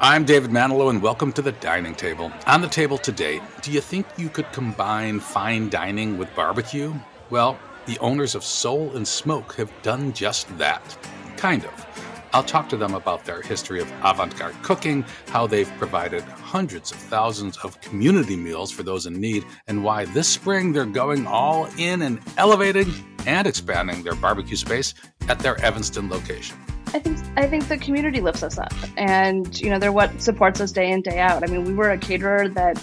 I'm David Manilow, and welcome to the dining table. On the table today, do you think you could combine fine dining with barbecue? Well, the owners of Soul and Smoke have done just that. Kind of. I'll talk to them about their history of avant garde cooking, how they've provided hundreds of thousands of community meals for those in need, and why this spring they're going all in and elevating and expanding their barbecue space at their Evanston location. I think I think the community lifts us up, and you know they're what supports us day in day out. I mean, we were a caterer that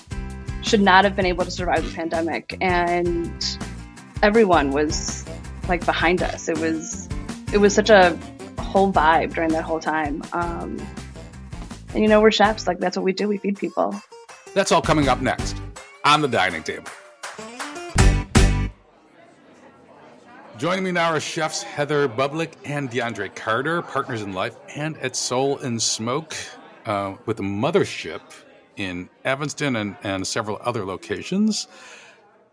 should not have been able to survive the pandemic, and everyone was like behind us. It was it was such a whole vibe during that whole time. Um, and you know, we're chefs. Like that's what we do. We feed people. That's all coming up next on the dining table. Joining me now are chefs Heather Bublick and D'Andre Carter, partners in life and at Soul and Smoke, uh, with a mothership in Evanston and, and several other locations.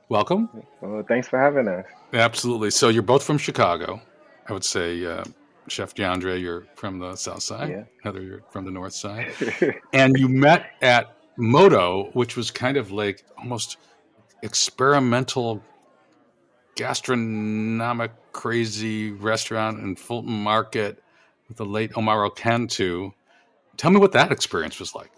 Welcome. Well, thanks for having us. Absolutely. So you're both from Chicago. I would say, uh, Chef D'Andre, you're from the South Side. Yeah. Heather, you're from the North Side. and you met at Moto, which was kind of like almost experimental gastronomic crazy restaurant in Fulton Market with the late Omar Cantu. Tell me what that experience was like.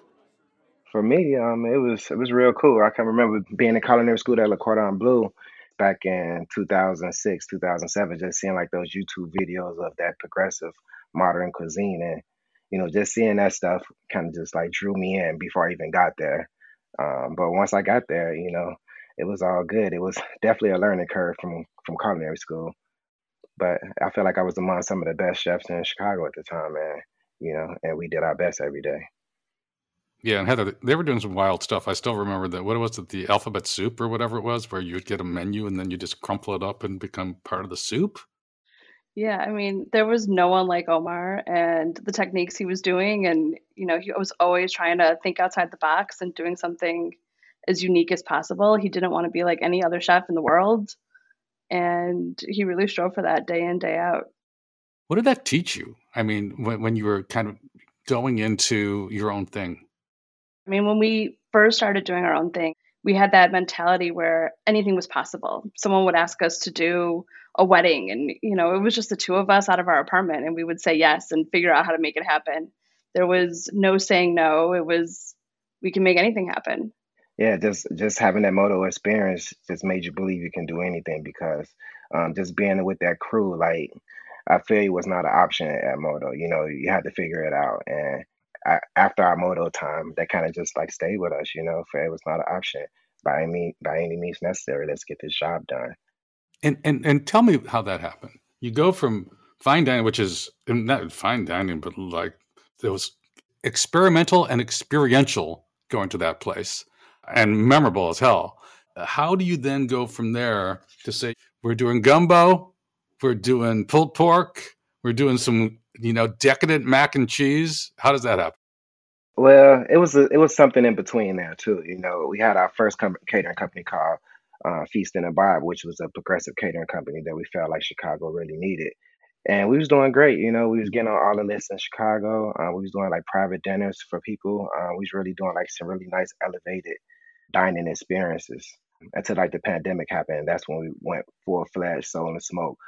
For me, um, it was it was real cool. I can remember being in culinary school at Le Cordon Bleu back in 2006, 2007, just seeing like those YouTube videos of that progressive modern cuisine and you know just seeing that stuff kind of just like drew me in before I even got there. Um, but once I got there, you know, it was all good. It was definitely a learning curve from from culinary school, but I feel like I was among some of the best chefs in Chicago at the time, man. You know, and we did our best every day. Yeah, and Heather, they were doing some wild stuff. I still remember that. What was it, the alphabet soup or whatever it was, where you'd get a menu and then you just crumple it up and become part of the soup. Yeah, I mean, there was no one like Omar and the techniques he was doing, and you know, he was always trying to think outside the box and doing something as unique as possible. He didn't want to be like any other chef in the world. And he really strove for that day in, day out. What did that teach you? I mean, when, when you were kind of going into your own thing? I mean, when we first started doing our own thing, we had that mentality where anything was possible. Someone would ask us to do a wedding, and you know, it was just the two of us out of our apartment, and we would say yes and figure out how to make it happen. There was no saying no. It was we can make anything happen yeah, just just having that moto experience just made you believe you can do anything because um, just being with that crew, like I feel was not an option at moto. You know, you had to figure it out, and I, after our moto time, that kind of just like stayed with us. You know, for it was not an option by any by any means necessary. Let's get this job done. And and and tell me how that happened. You go from fine dining, which is not fine dining, but like it was experimental and experiential going to that place and memorable as hell. How do you then go from there to say we're doing gumbo, we're doing pulled pork, we're doing some you know decadent mac and cheese? How does that happen? Well, it was a, it was something in between there too. You know, we had our first com- catering company called uh, Feast and Imbibe, which was a progressive catering company that we felt like Chicago really needed. And we was doing great, you know. We was getting on all the lists in Chicago. Uh, we was doing like private dinners for people. Uh, we was really doing like some really nice elevated dining experiences until like the pandemic happened. That's when we went full fledged soul and smoke.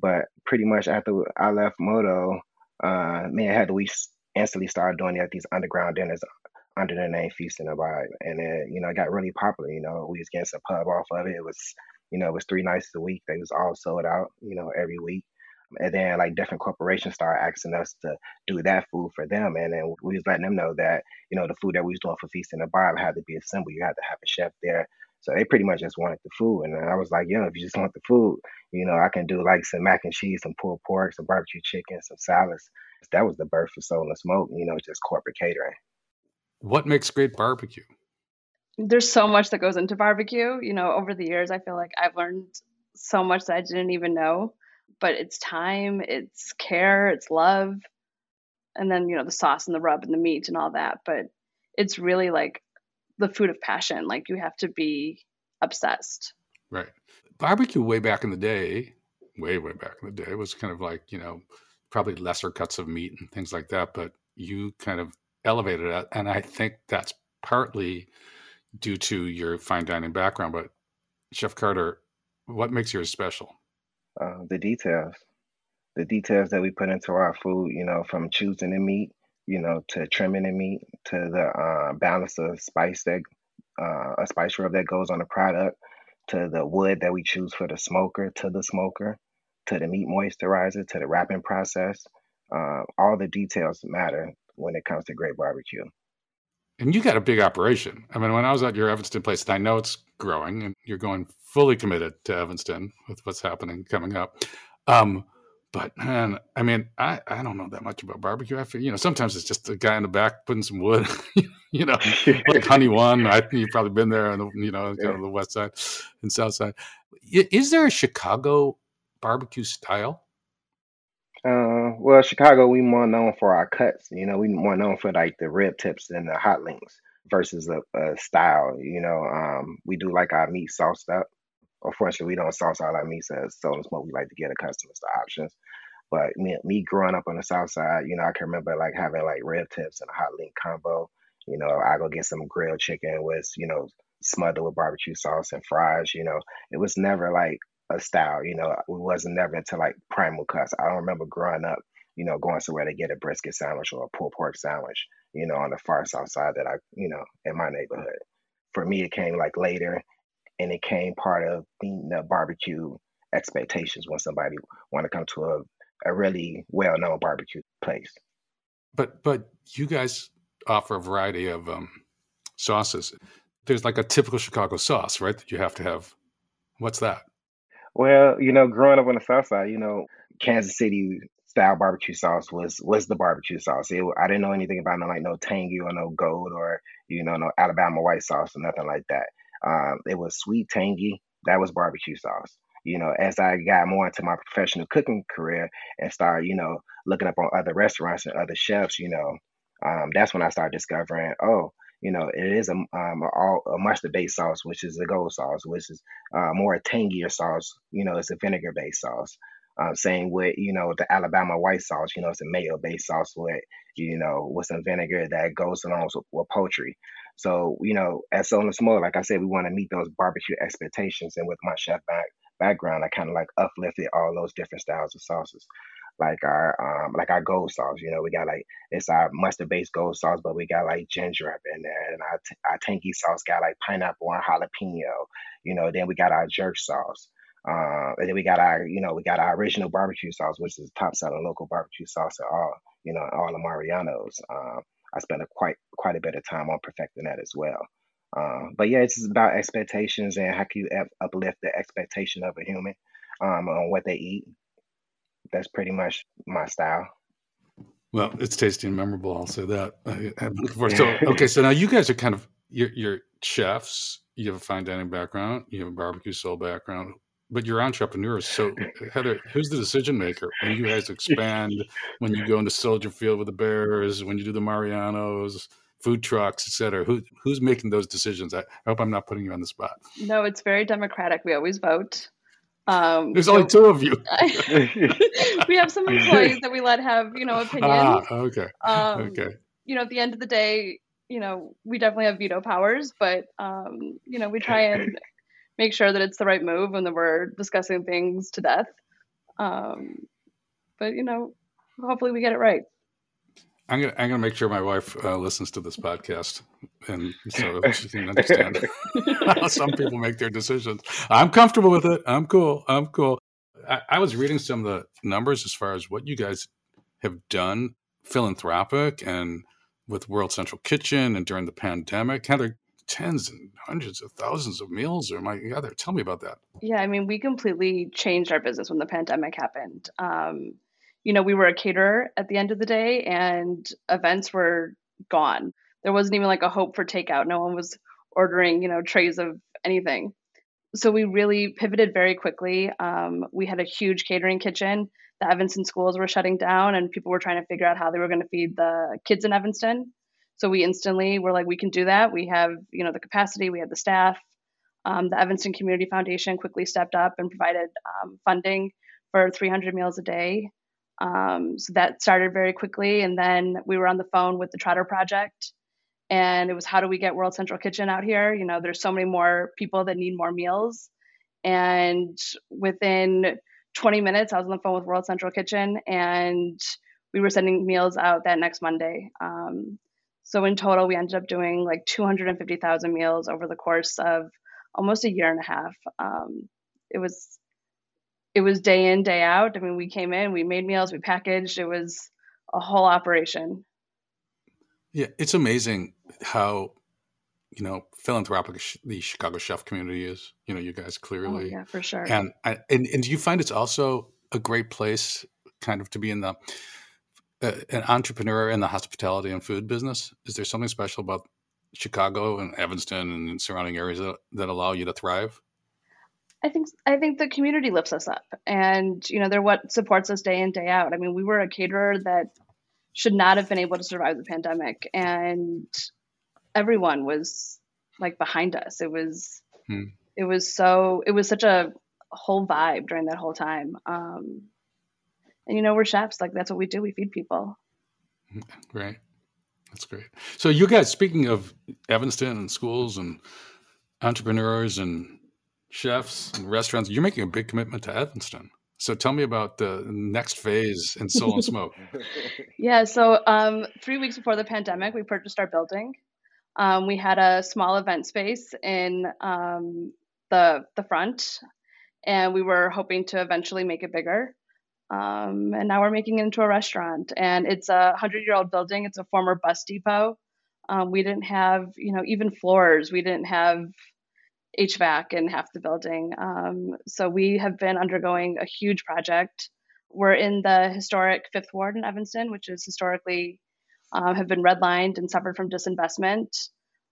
But pretty much after I left Moto, uh, me and Heather, we instantly started doing at these underground dinners under the name Feast and Imbibe. And then, you know, it got really popular. You know, we was getting some pub off of it. It was, you know, it was three nights a week. They was all sold out, you know, every week. And then like different corporations started asking us to do that food for them. And then we was letting them know that, you know, the food that we was doing for Feast and Imbibe had to be assembled. You had to have a chef there. So they pretty much just wanted the food. And I was like, yo, if you just want the food, you know, I can do like some mac and cheese, some pulled pork, some barbecue chicken, some salads. That was the birth of Soul and Smoke, you know, just corporate catering. What makes great barbecue? There's so much that goes into barbecue. You know, over the years, I feel like I've learned so much that I didn't even know but it's time, it's care, it's love, and then you know the sauce and the rub and the meat and all that. But it's really like the food of passion. Like you have to be obsessed. Right. Barbecue way back in the day, way way back in the day, was kind of like you know probably lesser cuts of meat and things like that. But you kind of elevated it, And I think that's partly due to your fine dining background. But Chef Carter, what makes yours special? Uh, the details, the details that we put into our food. You know, from choosing the meat, you know, to trimming the meat, to the uh, balance of spice that uh, a spice rub that goes on the product, to the wood that we choose for the smoker, to the smoker, to the meat moisturizer, to the wrapping process. Uh, all the details matter when it comes to great barbecue. And you got a big operation. I mean, when I was at your Evanston place, and I know it's growing, and you're going fully committed to Evanston with what's happening coming up. Um, but man, I mean, I, I don't know that much about barbecue. I feel, you know, sometimes it's just a guy in the back putting some wood, you know, like Honey One. I think you've probably been there on the, you know, kind of the west side and south side. Is there a Chicago barbecue style? Uh, well, Chicago, we more known for our cuts. You know, we more known for like the rib tips and the hot links versus a, a style. You know, um, we do like our meat sauced up. Unfortunately, we don't sauce all our meats as Soul and Smoke. We like to get the customers options. But me, me growing up on the south side, you know, I can remember like having like rib tips and a hot link combo. You know, I go get some grilled chicken with, you know, smothered with barbecue sauce and fries. You know, it was never like a style. You know, it wasn't never into like primal cuts. I don't remember growing up, you know, going somewhere to get a brisket sandwich or a pulled pork sandwich. You know, on the far south side that I, you know, in my neighborhood. For me, it came like later and it came part of being the barbecue expectations when somebody want to come to a, a really well-known barbecue place. But but you guys offer a variety of um, sauces. There's like a typical chicago sauce right that you have to have. What's that? Well you know growing up on the south side you know kansas city style barbecue sauce was was the barbecue sauce. It, I didn't know anything about no like no tangy or no gold or you know no Alabama white sauce or nothing like that. Um, it was sweet, tangy. That was barbecue sauce. You know, as I got more into my professional cooking career and started, you know, looking up on other restaurants and other chefs, you know, um, that's when I started discovering, oh, you know, it is a, um, a, a mustard based sauce, which is a gold sauce, which is uh, more a tangier sauce. You know, it's a vinegar based sauce. Um, same with you know the Alabama white sauce. You know, it's a mayo based sauce with you know with some vinegar that goes along with, with poultry. So, you know, as Soul and Smoke, like I said, we want to meet those barbecue expectations. And with my chef back, background, I kind of like uplifted all those different styles of sauces. Like our um like our gold sauce, you know, we got like it's our mustard based gold sauce, but we got like ginger up in there, and our our tangy sauce got like pineapple and jalapeno, you know. Then we got our jerk sauce, uh, and then we got our you know we got our original barbecue sauce, which is top selling local barbecue sauce at all you know all the Mariano's. Um, I spent a quite quite a bit of time on perfecting that as well. Um, but yeah, it's just about expectations and how can you uplift the expectation of a human um, on what they eat. That's pretty much my style. Well, it's tasty and memorable. I'll say that. So, okay, so now you guys are kind of you're, you're chefs. You have a fine dining background. You have a barbecue soul background but you're entrepreneurs. So, Heather, who's the decision maker when you guys expand? when you go into Soldier Field with the Bears? When you do the Marianos? Food trucks, et cetera. Who who's making those decisions? I, I hope I'm not putting you on the spot. No, it's very democratic. We always vote. Um, There's so only two of you. we have some employees that we let have, you know, opinions. Ah, okay. Um, okay. You know, at the end of the day, you know, we definitely have veto powers, but um, you know, we try and make sure that it's the right move and that we're discussing things to death. Um, but you know, hopefully we get it right. I'm gonna I'm gonna make sure my wife uh, listens to this podcast, and so she can understand how some people make their decisions. I'm comfortable with it. I'm cool. I'm cool. I, I was reading some of the numbers as far as what you guys have done philanthropic and with World Central Kitchen and during the pandemic. Heather, tens and hundreds of thousands of meals or my other tell me about that. Yeah i mean we completely changed our business when the pandemic happened. Um, you know we were a caterer at the end of the day and events were gone. There wasn't even like a hope for takeout. No one was ordering you know trays of anything. So we really pivoted very quickly. Um, we had a huge catering kitchen. The evanston schools were shutting down and people were trying to figure out how they were going to feed the kids in evanston so we instantly were like, we can do that. We have, you know, the capacity, we have the staff. Um, the Evanston Community Foundation quickly stepped up and provided um, funding for 300 meals a day. Um, so that started very quickly. And then we were on the phone with the Trotter Project. And it was how do we get World Central Kitchen out here? You know, there's so many more people that need more meals. And within 20 minutes, I was on the phone with World Central Kitchen and we were sending meals out that next Monday. Um, so in total, we ended up doing like 250,000 meals over the course of almost a year and a half. Um, it was it was day in day out. I mean, we came in, we made meals, we packaged. It was a whole operation. Yeah, it's amazing how you know philanthropic the Chicago chef community is. You know, you guys clearly, oh, yeah, for sure. And and and do you find it's also a great place, kind of, to be in the an entrepreneur in the hospitality and food business? Is there something special about Chicago and Evanston and surrounding areas that, that allow you to thrive? I think I think the community lifts us up, and you know they're what supports us day in day out. I mean, we were a caterer that should not have been able to survive the pandemic, and everyone was like behind us. It was hmm. it was so it was such a whole vibe during that whole time. Um, and you know we're chefs. Like that's what we do. We feed people. Right that's great. So you guys speaking of evanston and schools and entrepreneurs and chefs and restaurants you're making a big commitment to evanston. So tell me about the next phase in soul and smoke. Yeah so um, three weeks before the pandemic we purchased our building. Um, we had a small event space in um, the the front and we were hoping to eventually make it bigger um, and now we're making it into a restaurant. And it's a hundred year old building. It's a former bus depot. Um, we didn't have, you know, even floors. We didn't have HVAC in half the building. Um, so we have been undergoing a huge project. We're in the historic Fifth Ward in Evanston, which is historically um, have been redlined and suffered from disinvestment.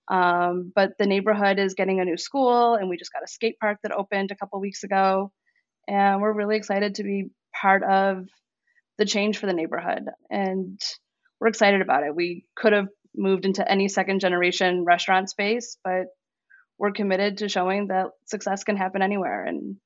Um, but the neighborhood is getting a new school, and we just got a skate park that opened a couple weeks ago. And we're really excited to be part of the change for the neighborhood. And we're excited about it. We could have moved into any second generation restaurant space, but we're committed to showing that success can happen anywhere and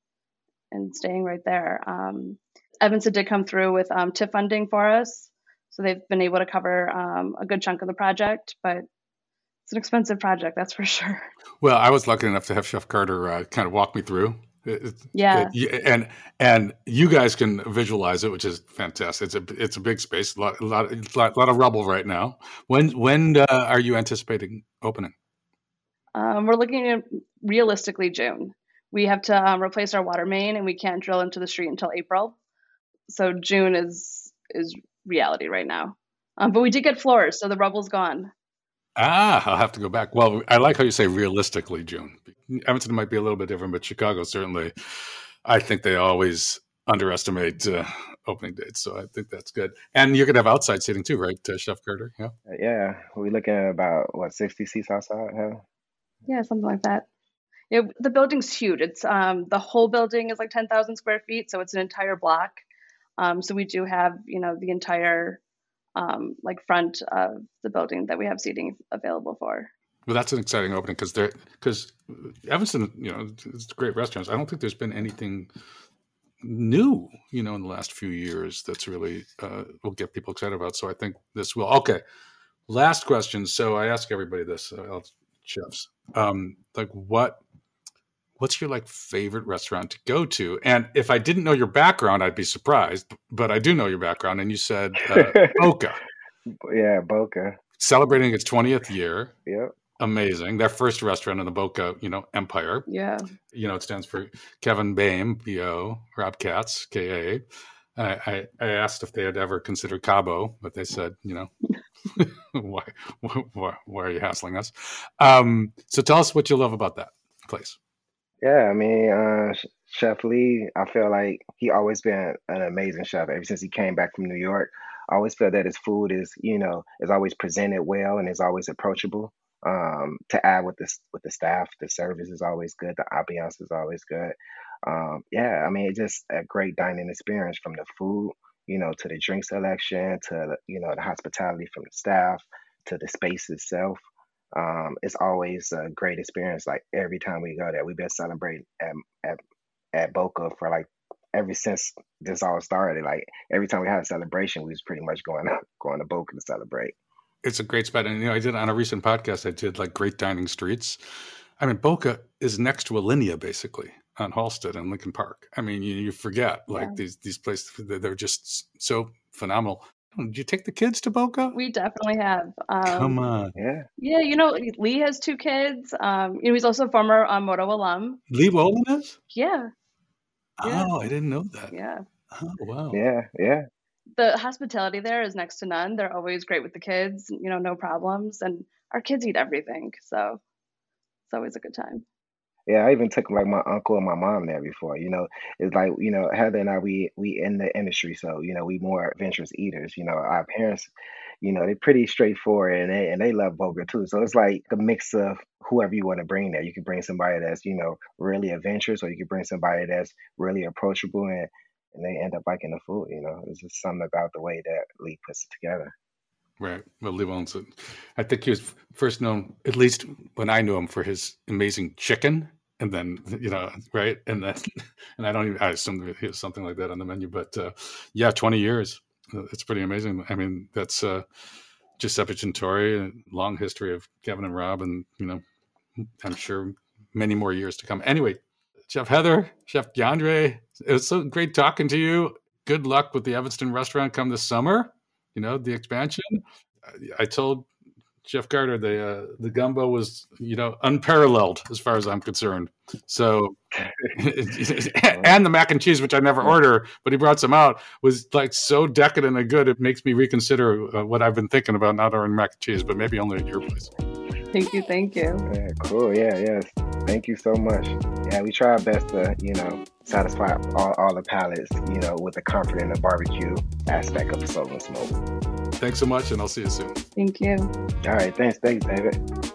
and staying right there. Um, Evanston did come through with um, TIF funding for us, so they've been able to cover um, a good chunk of the project, but it's an expensive project, that's for sure. Well, I was lucky enough to have Chef Carter uh, kind of walk me through it, yeah, it, and and you guys can visualize it, which is fantastic. It's a it's a big space, a lot a lot, a lot, lot of rubble right now. When when uh, are you anticipating opening? Um, we're looking at realistically June. We have to um, replace our water main, and we can't drill into the street until April. So June is is reality right now. Um, but we did get floors, so the rubble's gone. Ah, I'll have to go back. Well, I like how you say realistically, June. Evanston might be a little bit different, but Chicago certainly, I think they always underestimate uh, opening dates. So I think that's good. And you're going to have outside seating too, right, uh, Chef Carter? Yeah. Uh, yeah. We look at about, what, 60 seats outside? Huh? Yeah, something like that. Yeah, the building's huge. It's um, the whole building is like 10,000 square feet, so it's an entire block. Um, so we do have, you know, the entire um, like front of the building that we have seating available for. Well, that's an exciting opening because there, because Evanston, you know, it's great restaurants. I don't think there's been anything new, you know, in the last few years that's really uh, will get people excited about. So I think this will. Okay, last question. So I ask everybody this, uh, chefs, um, like what what's your like favorite restaurant to go to? And if I didn't know your background, I'd be surprised. But I do know your background, and you said uh, Boka. Yeah, Boka. Celebrating its twentieth year. Yep. Amazing. Their first restaurant in the Boka, you know, empire. Yeah. You know, it stands for Kevin Boehm, B-O, Rob Katz, K-A. I, I, I asked if they had ever considered Cabo, but they said, you know, why, why, why, are you hassling us? Um, so tell us what you love about that place. Yeah, I mean, uh, Chef Lee, I feel like he always been an amazing chef ever since he came back from New York. I always feel that his food is, you know, is always presented well and is always approachable. Um, to add with the with the staff, the service is always good. The ambiance is always good. Um, yeah, I mean, it's just a great dining experience from the food, you know, to the drink selection, to you know the hospitality from the staff, to the space itself um, it's always a great experience. Like every time we go there, we've been celebrating at at, at Boka for like ever since this all started. Like every time we had a celebration, we was pretty much going going to Boka to celebrate. It's a great spot, and you know, I did on a recent podcast. I did like great dining streets. I mean, Boka is next to Alinea, basically on Halsted and Lincoln Park. I mean, you, you forget like yeah. these these places they're just so phenomenal. Did you take the kids to Boka? We definitely have. Um, Come on. Yeah. Yeah, you know, Lee has two kids. Um, you know, he's also a former um, Moto alum. Lee Wolen is? Yeah. yeah. Oh, I didn't know that. Yeah. Oh, wow. Yeah, yeah. The hospitality there is next to none. They're always great with the kids, you know, no problems. And our kids eat everything. So it's always a good time. Yeah, I even took like my uncle and my mom there before. You know, it's like you know Heather and I we we in the industry, so you know we more adventurous eaters. You know, our parents, you know, they're pretty straightforward and they and they love Boka too. So it's like a mix of whoever you want to bring there. You can bring somebody that's you know really adventurous, or you can bring somebody that's really approachable and and they end up liking the food. You know, it's just something about the way that Lee puts it together. Right. Well, Lee owns it. I think he was first known, at least when I knew him, for his amazing chicken. And then, you know, right. And then, and I don't even, I assume he has something like that on the menu, but uh, yeah, 20 years. It's pretty amazing. I mean, that's uh, Giuseppe Tentori, long history of Kevin and Rob, and, you know, I'm sure many more years to come. Anyway, Chef Heather, Chef D'Andre, it was so great talking to you. Good luck with the Evanston restaurant come this summer you know, the expansion. I told Chef Carter the uh, the gumbo was you know unparalleled as far as I'm concerned. So and the mac and cheese, which I never order, but he brought some out, was like so decadent and good. It makes me reconsider uh, what I've been thinking about not ordering mac and cheese, but maybe only at your place. Thank you, thank you. Yeah, cool. Yeah, yes. Thank you so much. Yeah, we try our best to you know satisfy all, all the palates, you know, with the comfort and the barbecue aspect of the soul and smoke. Thanks so much, and I'll see you soon. Thank you. All right, thanks, thanks, David.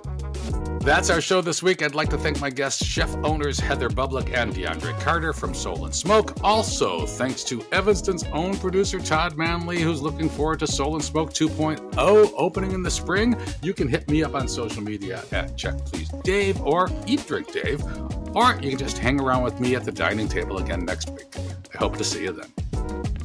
That's our show this week. I'd like to thank my guests, chef owners Heather Bublick and D'Andre Carter from Soul and Smoke. Also, thanks to Evanston's own producer, Todd Manley, who's looking forward to Soul and Smoke 2.0 opening in the spring. You can hit me up on social media at Check Please Dave or Eat Drink Dave, or you can just hang around with me at the dining table again next week. I hope to see you then.